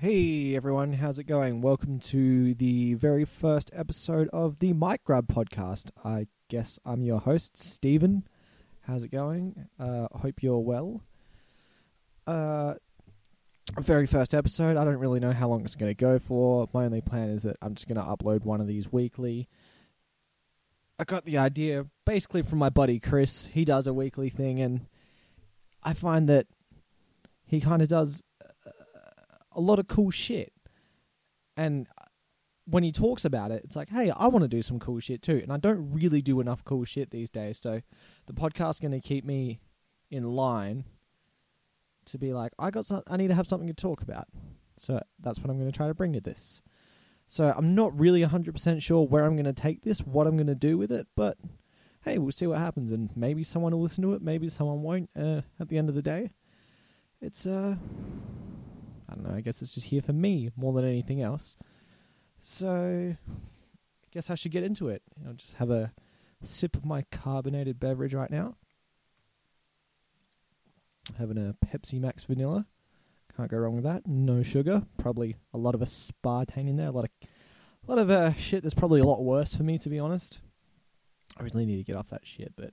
Hey everyone, how's it going? Welcome to the very first episode of the Mic Grab podcast. I guess I'm your host, Steven. How's it going? Uh, hope you're well. Uh, very first episode. I don't really know how long it's going to go for. My only plan is that I'm just going to upload one of these weekly. I got the idea basically from my buddy Chris. He does a weekly thing, and I find that he kind of does a lot of cool shit. And when he talks about it, it's like, hey, I want to do some cool shit too. And I don't really do enough cool shit these days. So the podcast's going to keep me in line to be like, I got some, I need to have something to talk about. So that's what I'm going to try to bring to this. So I'm not really 100% sure where I'm going to take this, what I'm going to do with it, but hey, we'll see what happens. And maybe someone will listen to it, maybe someone won't uh, at the end of the day. It's, uh, I don't know, I guess it's just here for me more than anything else. So, I guess I should get into it. I'll just have a sip of my carbonated beverage right now. Having a Pepsi Max vanilla. Can't go wrong with that. No sugar. Probably a lot of a aspartame in there. A lot of, a lot of uh, shit that's probably a lot worse for me, to be honest. I really need to get off that shit, but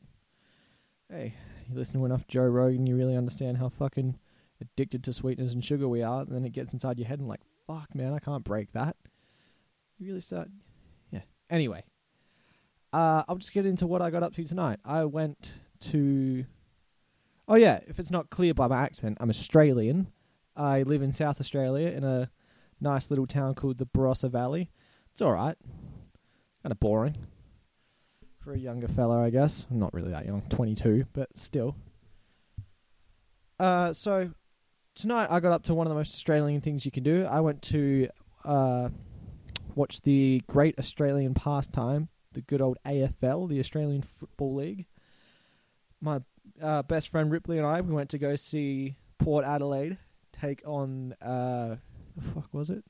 hey, you listen to enough Joe Rogan, you really understand how fucking addicted to sweetness and sugar we are, and then it gets inside your head and like, fuck, man, I can't break that. You really start, yeah. Anyway, uh, I'll just get into what I got up to tonight. I went to, oh yeah, if it's not clear by my accent, I'm Australian. I live in South Australia in a nice little town called the Barossa Valley. It's all right, kind of boring for a younger fella, I guess. I'm not really that young, 22, but still. Uh, so tonight I got up to one of the most Australian things you can do. I went to uh, watch the Great Australian Pastime, the good old AFL, the Australian Football League. My uh, best friend Ripley and I we went to go see Port Adelaide take on uh, the fuck was it?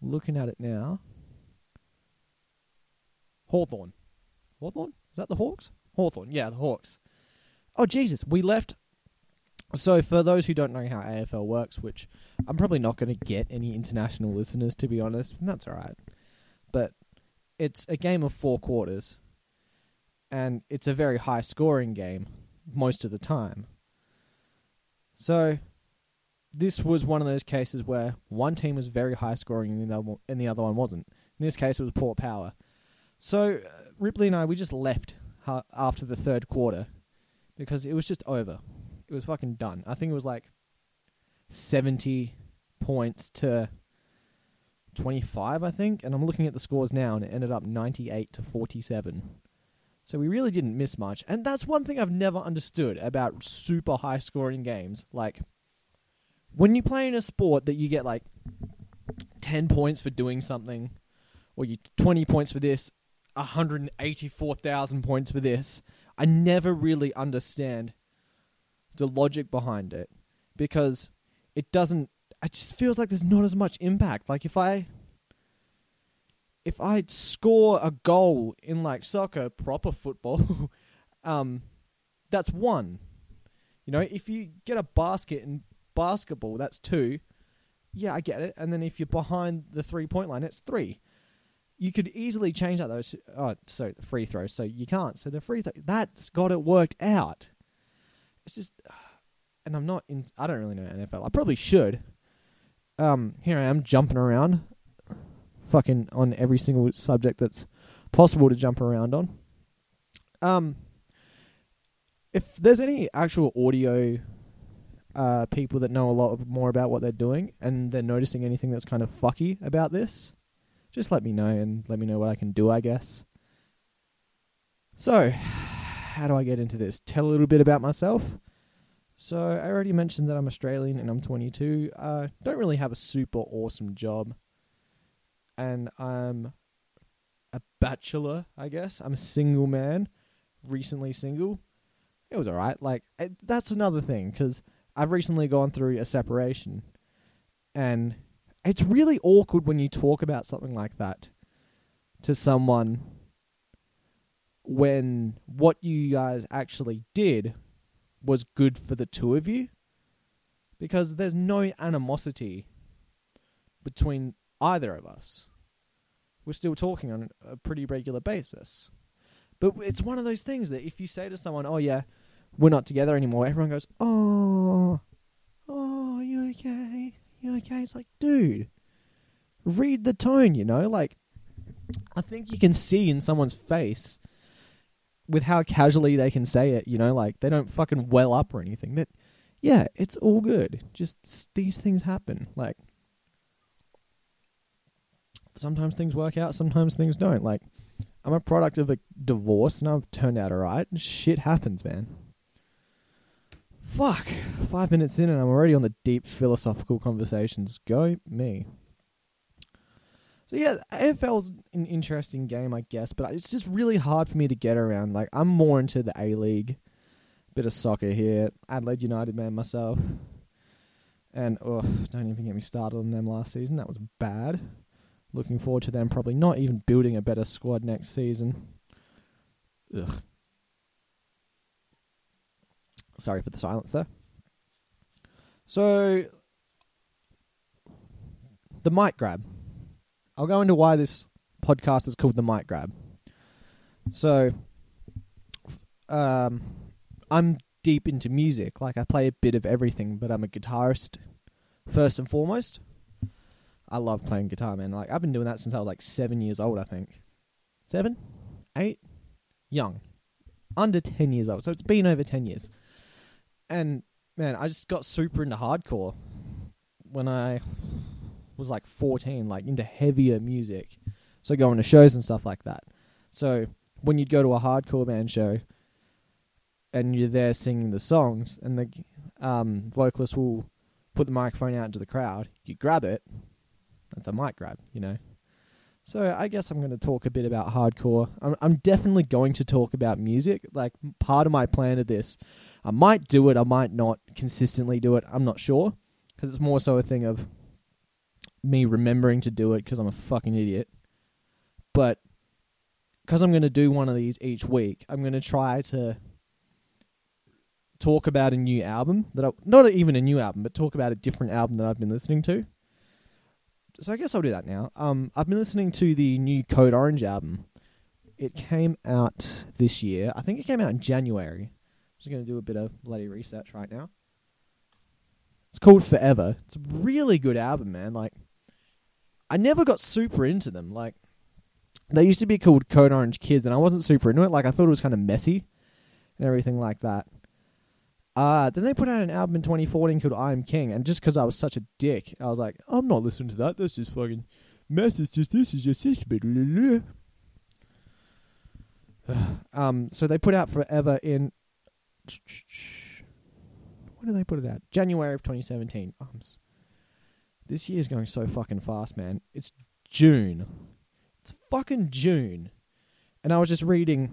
Looking at it now, Hawthorn. Hawthorn? Is that the Hawks? Hawthorn, yeah, the Hawks. Oh Jesus, we left so, for those who don't know how AFL works, which I'm probably not going to get any international listeners, to be honest, and that's alright. But it's a game of four quarters, and it's a very high scoring game most of the time. So, this was one of those cases where one team was very high scoring and the other, one, and the other one wasn't. In this case, it was Port Power. So, Ripley and I, we just left after the third quarter because it was just over it was fucking done. I think it was like 70 points to 25, I think. And I'm looking at the scores now, and it ended up 98 to 47. So we really didn't miss much. And that's one thing I've never understood about super high scoring games. Like, when you play in a sport that you get like 10 points for doing something, or you 20 points for this, 184,000 points for this, I never really understand the logic behind it because it doesn't it just feels like there's not as much impact. Like if i if i score a goal in like soccer proper football um that's one. You know if you get a basket in basketball that's two. Yeah i get it. And then if you're behind the three point line it's three. You could easily change that though. Oh so the free throw so you can't. So the free throw that's got it worked out it's just, and I'm not in. I don't really know NFL. I probably should. Um, here I am jumping around, fucking on every single subject that's possible to jump around on. Um, if there's any actual audio uh, people that know a lot more about what they're doing and they're noticing anything that's kind of fucky about this, just let me know and let me know what I can do, I guess. So, how do I get into this? Tell a little bit about myself. So I already mentioned that I'm Australian and I'm 22. Uh, don't really have a super awesome job, and I'm a bachelor. I guess I'm a single man, recently single. It was alright. Like it, that's another thing because I've recently gone through a separation, and it's really awkward when you talk about something like that to someone when what you guys actually did was good for the two of you because there's no animosity between either of us. We're still talking on a pretty regular basis. But it's one of those things that if you say to someone, "Oh yeah, we're not together anymore," everyone goes, "Oh, oh, you okay? You okay?" It's like, dude, read the tone, you know? Like, I think you can see in someone's face with how casually they can say it, you know, like they don't fucking well up or anything. That, yeah, it's all good. Just these things happen. Like, sometimes things work out, sometimes things don't. Like, I'm a product of a divorce and I've turned out alright. Shit happens, man. Fuck. Five minutes in and I'm already on the deep philosophical conversations. Go me. So yeah, AFL's an interesting game, I guess, but it's just really hard for me to get around. Like I'm more into the A League, bit of soccer here, Adelaide United man myself, and oh, don't even get me started on them last season. That was bad. Looking forward to them probably not even building a better squad next season. Ugh. Sorry for the silence there. So the mic grab. I'll go into why this podcast is called the mic grab. So, um, I'm deep into music. Like I play a bit of everything, but I'm a guitarist first and foremost. I love playing guitar, man. Like I've been doing that since I was like seven years old. I think seven, eight, young, under ten years old. So it's been over ten years. And man, I just got super into hardcore when I was like 14, like into heavier music. So going to shows and stuff like that. So when you'd go to a hardcore band show and you're there singing the songs and the um, vocalist will put the microphone out into the crowd, you grab it. That's a mic grab, you know. So I guess I'm going to talk a bit about hardcore. I'm, I'm definitely going to talk about music. Like part of my plan of this, I might do it, I might not consistently do it. I'm not sure because it's more so a thing of me remembering to do it because I'm a fucking idiot. But because I'm going to do one of these each week, I'm going to try to talk about a new album that I, not even a new album, but talk about a different album that I've been listening to. So I guess I'll do that now. Um, I've been listening to the new Code Orange album. It came out this year. I think it came out in January. I'm just going to do a bit of bloody research right now. It's called Forever. It's a really good album, man. Like, I never got super into them. Like, they used to be called Code Orange Kids, and I wasn't super into it. Like, I thought it was kind of messy and everything like that. Uh, then they put out an album in 2014 called I Am King, and just because I was such a dick, I was like, I'm not listening to that. This is fucking mess. It's just this is just this bit. um, so they put out Forever in. When did they put it out? January of 2017. Oh, this year's going so fucking fast, man. It's June. It's fucking June. And I was just reading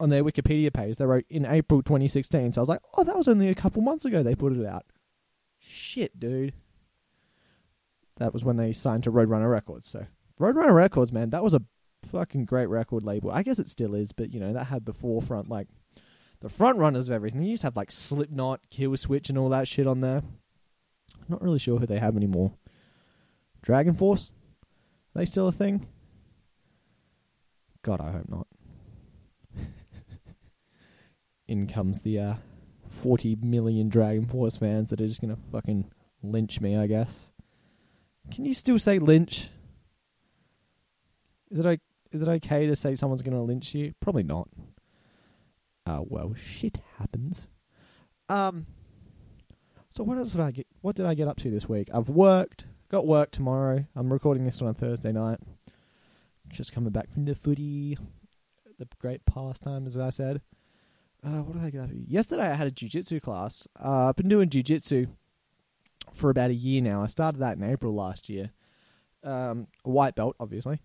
on their Wikipedia page, they wrote in April 2016. So I was like, oh, that was only a couple months ago they put it out. Shit, dude. That was when they signed to Roadrunner Records. So Roadrunner Records, man, that was a fucking great record label. I guess it still is, but you know, that had the forefront, like the front runners of everything. You used to have like Slipknot, Kill Switch, and all that shit on there. I'm not really sure who they have anymore. DragonForce? Are they still a thing? God, I hope not. In comes the uh, 40 million DragonForce fans that are just gonna fucking lynch me, I guess. Can you still say lynch? Is it o- is it okay to say someone's gonna lynch you? Probably not. Uh, well, shit happens. Um. So what else did I get? What did I get up to this week? I've worked. Got work tomorrow. I'm recording this on a Thursday night. Just coming back from the footy, the great pastime, as I said. Uh, what did I get up? Yesterday I had a jujitsu class. Uh, I've been doing jujitsu for about a year now. I started that in April last year. Um, a white belt, obviously.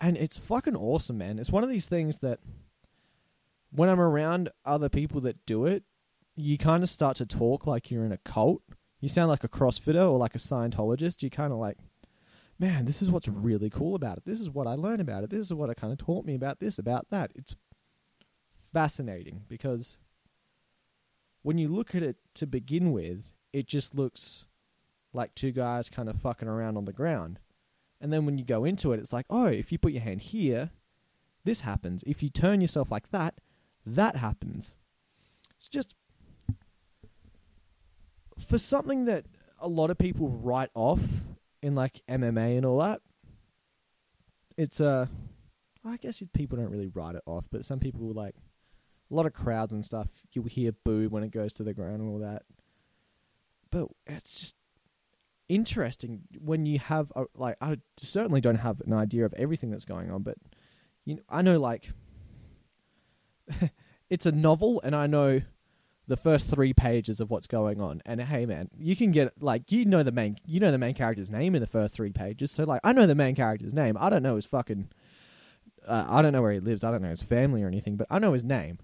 And it's fucking awesome, man. It's one of these things that when I'm around other people that do it, you kind of start to talk like you're in a cult. You sound like a CrossFitter or like a Scientologist. You kind of like, man, this is what's really cool about it. This is what I learned about it. This is what it kind of taught me about this, about that. It's fascinating because when you look at it to begin with, it just looks like two guys kind of fucking around on the ground. And then when you go into it, it's like, oh, if you put your hand here, this happens. If you turn yourself like that, that happens. It's just for something that a lot of people write off in like MMA and all that. It's uh I guess people don't really write it off, but some people like a lot of crowds and stuff. You'll hear boo when it goes to the ground and all that. But it's just interesting when you have a, like I certainly don't have an idea of everything that's going on, but you know, I know like it's a novel, and I know the first three pages of what's going on. And hey, man, you can get like you know the main you know the main character's name in the first three pages. So like I know the main character's name. I don't know his fucking. Uh, I don't know where he lives. I don't know his family or anything, but I know his name.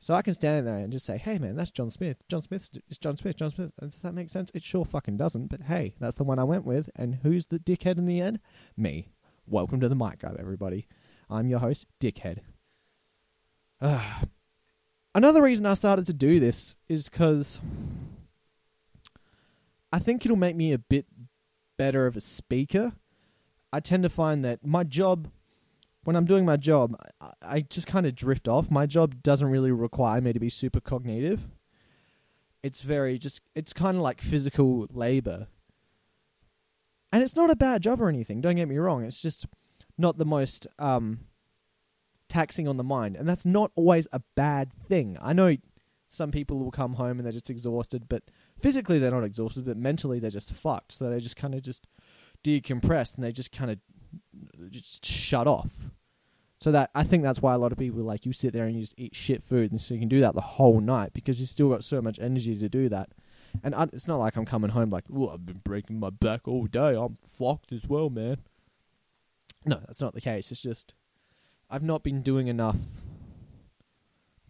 So I can stand in there and just say, "Hey, man, that's John Smith. John Smith is John Smith. John Smith." Does that make sense? It sure fucking doesn't. But hey, that's the one I went with. And who's the dickhead in the end? Me. Welcome to the Mic everybody. I'm your host, Dickhead. Another reason I started to do this is because I think it'll make me a bit better of a speaker. I tend to find that my job, when I'm doing my job, I, I just kind of drift off. My job doesn't really require me to be super cognitive. It's very just, it's kind of like physical labor. And it's not a bad job or anything, don't get me wrong. It's just not the most um, taxing on the mind, and that's not always a bad thing. I know some people will come home and they're just exhausted, but physically they're not exhausted, but mentally they're just fucked. So they just kind of just decompress and they just kind of just shut off. So that I think that's why a lot of people like you sit there and you just eat shit food, and so you can do that the whole night because you still got so much energy to do that. And I, it's not like I'm coming home like, oh, I've been breaking my back all day. I'm fucked as well, man. No, that's not the case. It's just I've not been doing enough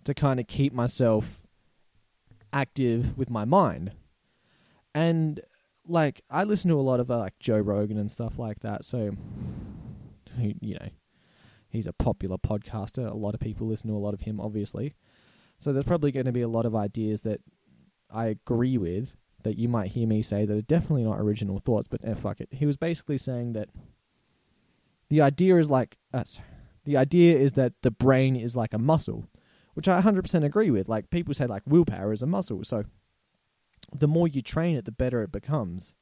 to kind of keep myself active with my mind. And like I listen to a lot of uh, like Joe Rogan and stuff like that, so you know, he's a popular podcaster. A lot of people listen to a lot of him obviously. So there's probably going to be a lot of ideas that I agree with that you might hear me say that are definitely not original thoughts, but eh, fuck it. He was basically saying that the idea is like uh, the idea is that the brain is like a muscle, which I 100% agree with. Like people say like willpower is a muscle. So the more you train it, the better it becomes.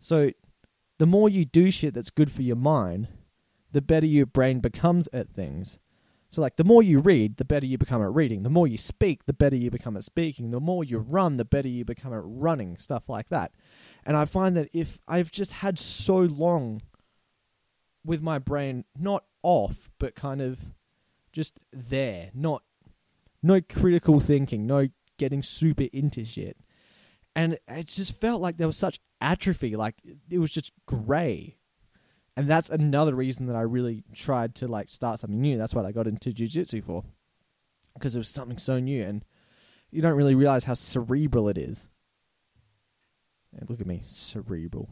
So the more you do shit that's good for your mind, the better your brain becomes at things. So like the more you read, the better you become at reading. The more you speak, the better you become at speaking. The more you run, the better you become at running, stuff like that. And I find that if I've just had so long with my brain not off, but kind of just there, not no critical thinking, no getting super into shit. And it just felt like there was such atrophy, like it was just grey. And that's another reason that I really tried to like start something new. That's what I got into jiu-jitsu for. Because it was something so new and you don't really realize how cerebral it is. Hey, look at me, cerebral.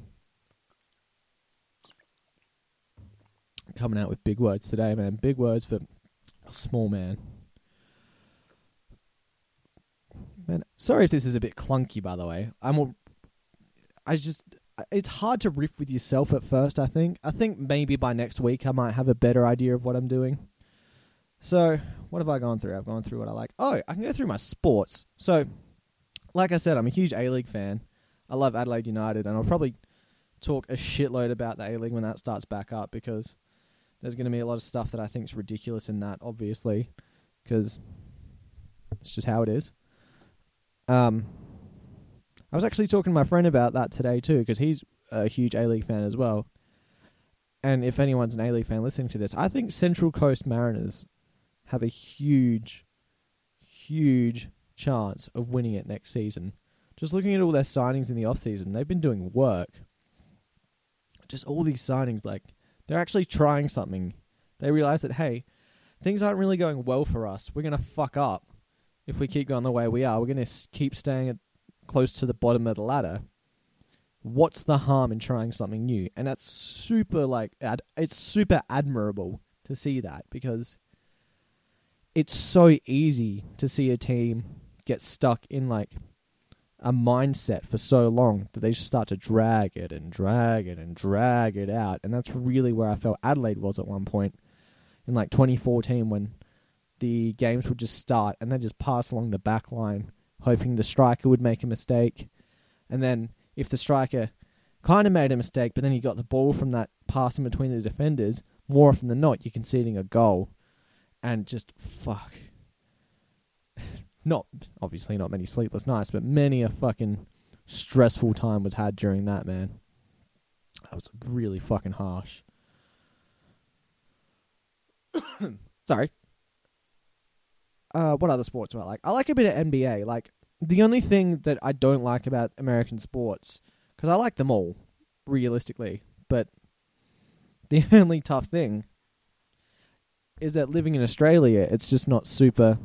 Coming out with big words today, man. Big words for small man. Man, sorry if this is a bit clunky, by the way. I'm. I just. It's hard to riff with yourself at first. I think. I think maybe by next week I might have a better idea of what I'm doing. So, what have I gone through? I've gone through what I like. Oh, I can go through my sports. So, like I said, I'm a huge A League fan. I love Adelaide United, and I'll probably talk a shitload about the A League when that starts back up because there's going to be a lot of stuff that I think is ridiculous in that, obviously, because it's just how it is. Um, I was actually talking to my friend about that today too, because he's a huge A League fan as well. And if anyone's an A League fan listening to this, I think Central Coast Mariners have a huge, huge chance of winning it next season. Just looking at all their signings in the off season, they've been doing work. Just all these signings, like they're actually trying something. They realize that, hey, things aren't really going well for us. We're going to fuck up if we keep going the way we are. We're going to keep staying at, close to the bottom of the ladder. What's the harm in trying something new? And that's super, like, ad- it's super admirable to see that because it's so easy to see a team get stuck in, like, a mindset for so long that they just start to drag it and drag it and drag it out. And that's really where I felt Adelaide was at one point in like 2014 when the games would just start and then just pass along the back line, hoping the striker would make a mistake. And then if the striker kind of made a mistake, but then you got the ball from that pass in between the defenders, more often than not, you're conceding a goal. And just fuck. Not obviously not many sleepless nights, but many a fucking stressful time was had during that, man. That was really fucking harsh. Sorry. Uh, what other sports do I like? I like a bit of NBA. Like the only thing that I don't like about American sports, because I like them all, realistically, but the only tough thing is that living in Australia, it's just not super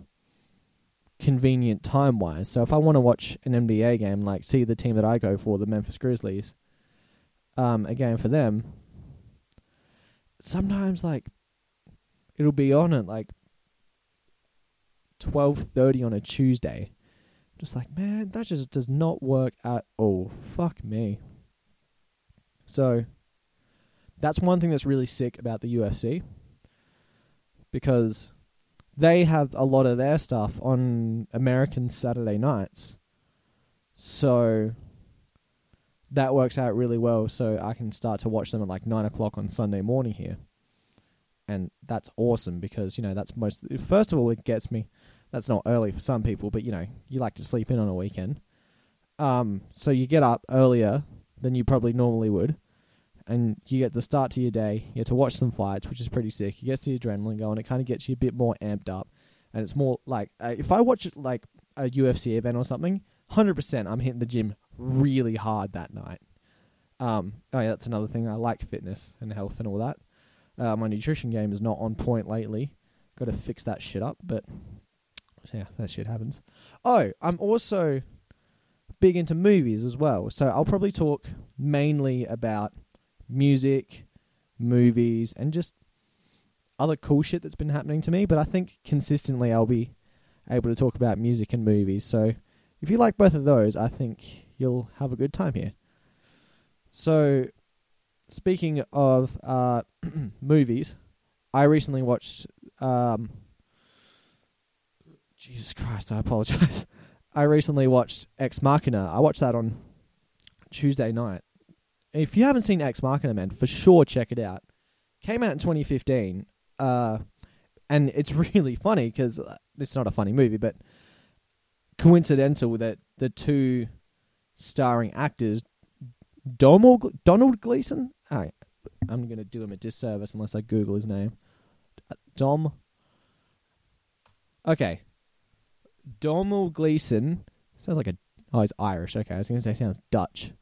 convenient time wise. So if I want to watch an NBA game, like see the team that I go for, the Memphis Grizzlies, um, a game for them, sometimes like it'll be on at like twelve thirty on a Tuesday. Just like, man, that just does not work at all. Fuck me. So that's one thing that's really sick about the UFC. Because they have a lot of their stuff on American Saturday nights. So that works out really well so I can start to watch them at like nine o'clock on Sunday morning here. And that's awesome because, you know, that's most first of all it gets me that's not early for some people, but you know, you like to sleep in on a weekend. Um, so you get up earlier than you probably normally would, and you get the start to your day. You get to watch some fights, which is pretty sick. You get the adrenaline going. It kind of gets you a bit more amped up, and it's more like uh, if I watch like a UFC event or something, hundred percent, I'm hitting the gym really hard that night. Um, oh yeah, that's another thing. I like fitness and health and all that. Uh, my nutrition game is not on point lately. Got to fix that shit up, but yeah, that shit happens. Oh, I'm also big into movies as well. So I'll probably talk mainly about music, movies, and just other cool shit that's been happening to me. But I think consistently I'll be able to talk about music and movies. So if you like both of those, I think you'll have a good time here. So, speaking of uh, movies, I recently watched um, Jesus Christ, I apologize. I recently watched Ex Machina. I watched that on Tuesday night. If you haven't seen Ex Machina, man, for sure check it out. Came out in 2015, uh, and it's really funny because uh, it's not a funny movie, but coincidental that the two starring actors, Domal, Donald Gleeson. Right, I'm going to do him a disservice unless I Google his name. Dom. Okay, Domhnall Gleeson sounds like a oh he's Irish. Okay, I was going to say sounds Dutch.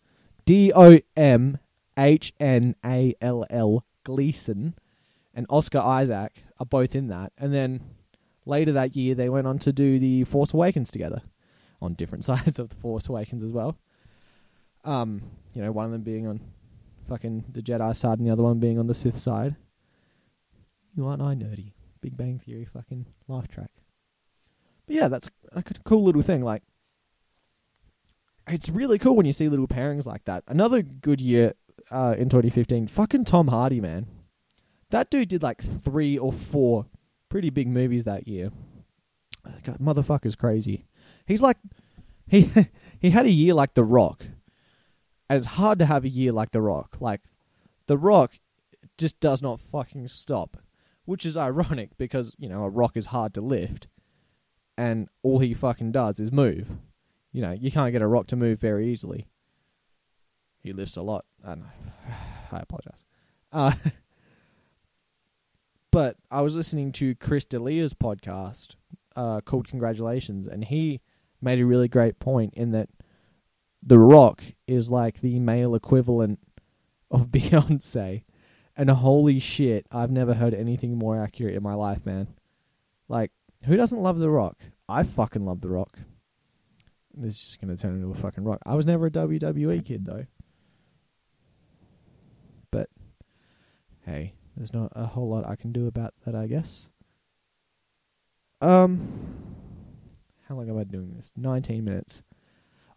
D O M H N A L L Gleeson and Oscar Isaac are both in that, and then later that year they went on to do the Force Awakens together on different sides of the Force Awakens as well. Um, you know, one of them being on fucking the Jedi side and the other one being on the Sith side. You aren't I nerdy? Big Bang Theory fucking life track. But yeah, that's a cool little thing. Like, it's really cool when you see little pairings like that. Another good year uh, in 2015. Fucking Tom Hardy, man. That dude did like three or four pretty big movies that year. God, motherfucker's crazy. He's like, he he had a year like The Rock, and it's hard to have a year like The Rock. Like, The Rock just does not fucking stop, which is ironic because you know a rock is hard to lift and all he fucking does is move. You know, you can't get a rock to move very easily. He lifts a lot. I know. I apologize. Uh, but I was listening to Chris D'Elia's podcast uh, called Congratulations, and he made a really great point in that The Rock is like the male equivalent of Beyonce. And holy shit, I've never heard anything more accurate in my life, man. Like, who doesn't love The Rock? I fucking love The Rock. This is just going to turn into a fucking rock. I was never a WWE kid, though. But, hey, there's not a whole lot I can do about that, I guess. Um, how long am I doing this? 19 minutes.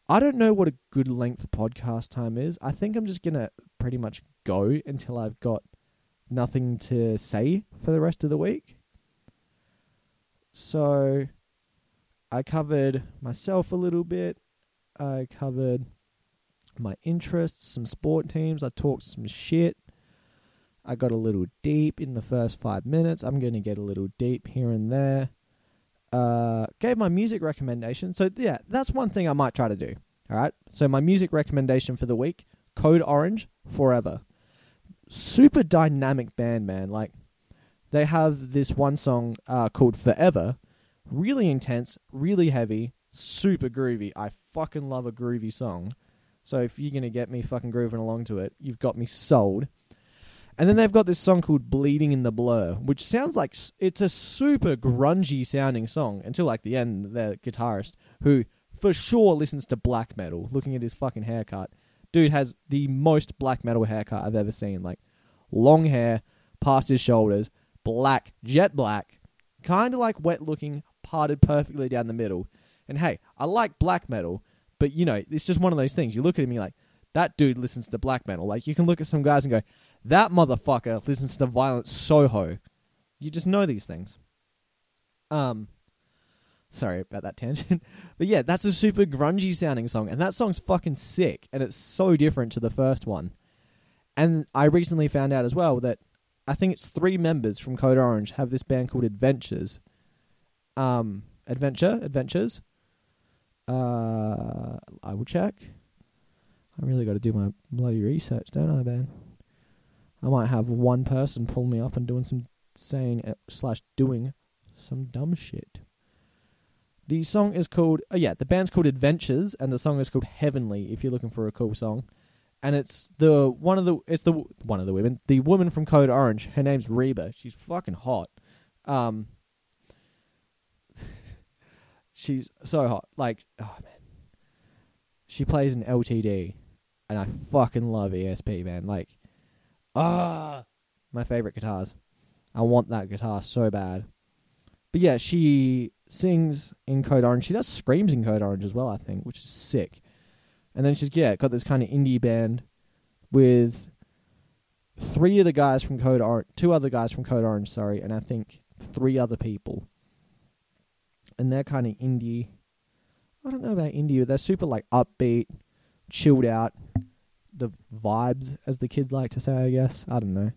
I don't know what a good length podcast time is. I think I'm just gonna pretty much go until I've got nothing to say for the rest of the week. So I covered myself a little bit. I covered my interests, some sport teams. I talked some shit. I got a little deep in the first five minutes. I'm going to get a little deep here and there. Uh, gave my music recommendation. So, yeah, that's one thing I might try to do. All right. So, my music recommendation for the week Code Orange Forever. Super dynamic band, man. Like, they have this one song uh, called Forever. Really intense, really heavy, super groovy. I fucking love a groovy song. So if you're gonna get me fucking grooving along to it, you've got me sold. And then they've got this song called "Bleeding in the Blur," which sounds like it's a super grungy sounding song until like the end. The guitarist, who for sure listens to black metal, looking at his fucking haircut, dude has the most black metal haircut I've ever seen. Like long hair past his shoulders, black, jet black, kind of like wet looking, parted perfectly down the middle. And hey, I like black metal, but you know, it's just one of those things. You look at him, you're like, that dude listens to black metal. Like you can look at some guys and go, that motherfucker listens to Violent Soho. You just know these things. Um, sorry about that tangent, but yeah, that's a super grungy sounding song, and that song's fucking sick, and it's so different to the first one. And I recently found out as well that I think it's three members from Code Orange have this band called Adventures. Um, Adventure, Adventures. Uh, I will check. I really got to do my bloody research, don't I, Ben? I might have one person pull me up and doing some saying uh, slash doing some dumb shit. The song is called, oh yeah, the band's called Adventures, and the song is called Heavenly. If you're looking for a cool song, and it's the one of the it's the one of the women, the woman from Code Orange. Her name's Reba. She's fucking hot. Um, she's so hot. Like, oh man, she plays an LTD, and I fucking love ESP, man. Like, ah, my favorite guitars. I want that guitar so bad. But yeah, she sings in Code Orange. She does screams in Code Orange as well, I think, which is sick. And then she's yeah got this kind of indie band with three of the guys from Code Orange, two other guys from Code Orange, sorry, and I think three other people. And they're kind of indie. I don't know about indie, they're super like upbeat, chilled out. The vibes, as the kids like to say, I guess. I don't know.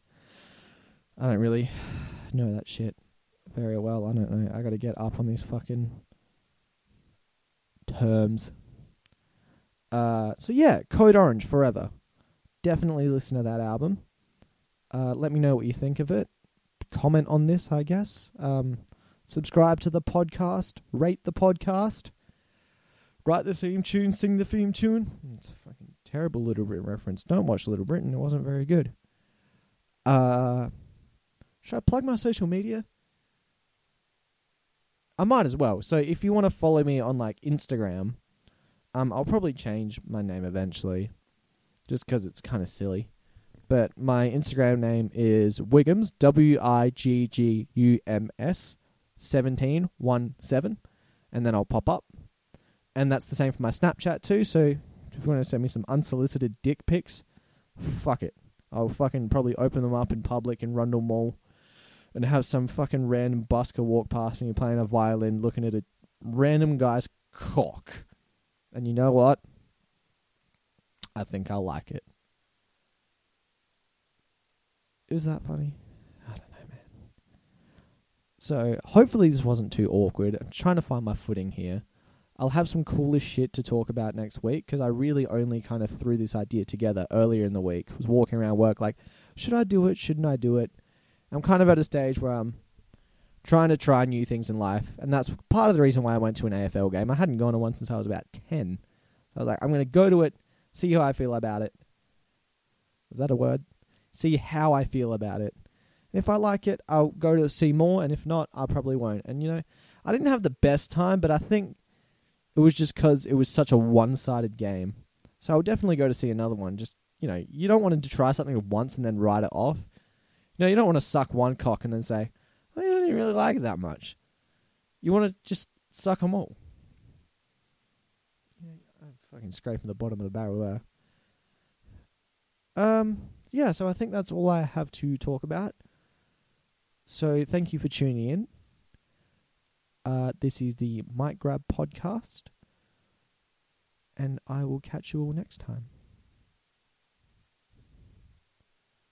I don't really know that shit very well. I don't know. I got to get up on these fucking terms. Uh, so yeah, Code Orange forever. Definitely listen to that album. Uh, let me know what you think of it. Comment on this, I guess. Um, subscribe to the podcast. Rate the podcast. Write the theme tune. Sing the theme tune. It's a fucking terrible Little Britain reference. Don't watch Little Britain. It wasn't very good. Uh, should I plug my social media? I might as well. So if you want to follow me on like Instagram, um, I'll probably change my name eventually, just because it's kind of silly. But my Instagram name is Wiggums W I G G U M S one seven, and then I'll pop up. And that's the same for my Snapchat too. So if you want to send me some unsolicited dick pics, fuck it. I'll fucking probably open them up in public in Rundle Mall, and have some fucking random busker walk past me playing a violin, looking at a random guy's cock. And you know what? I think I'll like it. Is that funny? I don't know, man. So, hopefully, this wasn't too awkward. I'm trying to find my footing here. I'll have some coolest shit to talk about next week because I really only kind of threw this idea together earlier in the week. I was walking around work like, should I do it? Shouldn't I do it? I'm kind of at a stage where I'm trying to try new things in life, and that's part of the reason why I went to an AFL game. I hadn't gone to one since I was about ten. So I was like, I'm going to go to it, see how I feel about it. Is that a word? See how I feel about it. And if I like it, I'll go to see more, and if not, I probably won't. And you know, I didn't have the best time, but I think it was just because it was such a one-sided game. So I'll definitely go to see another one. Just you know, you don't want to try something once and then write it off. You know, you don't want to suck one cock and then say, I didn't really like it that much. You want to just suck them all. Yeah, I Fucking scraping the bottom of the barrel there. Um, yeah, so I think that's all I have to talk about. So thank you for tuning in. Uh, this is the Mic Grab podcast, and I will catch you all next time.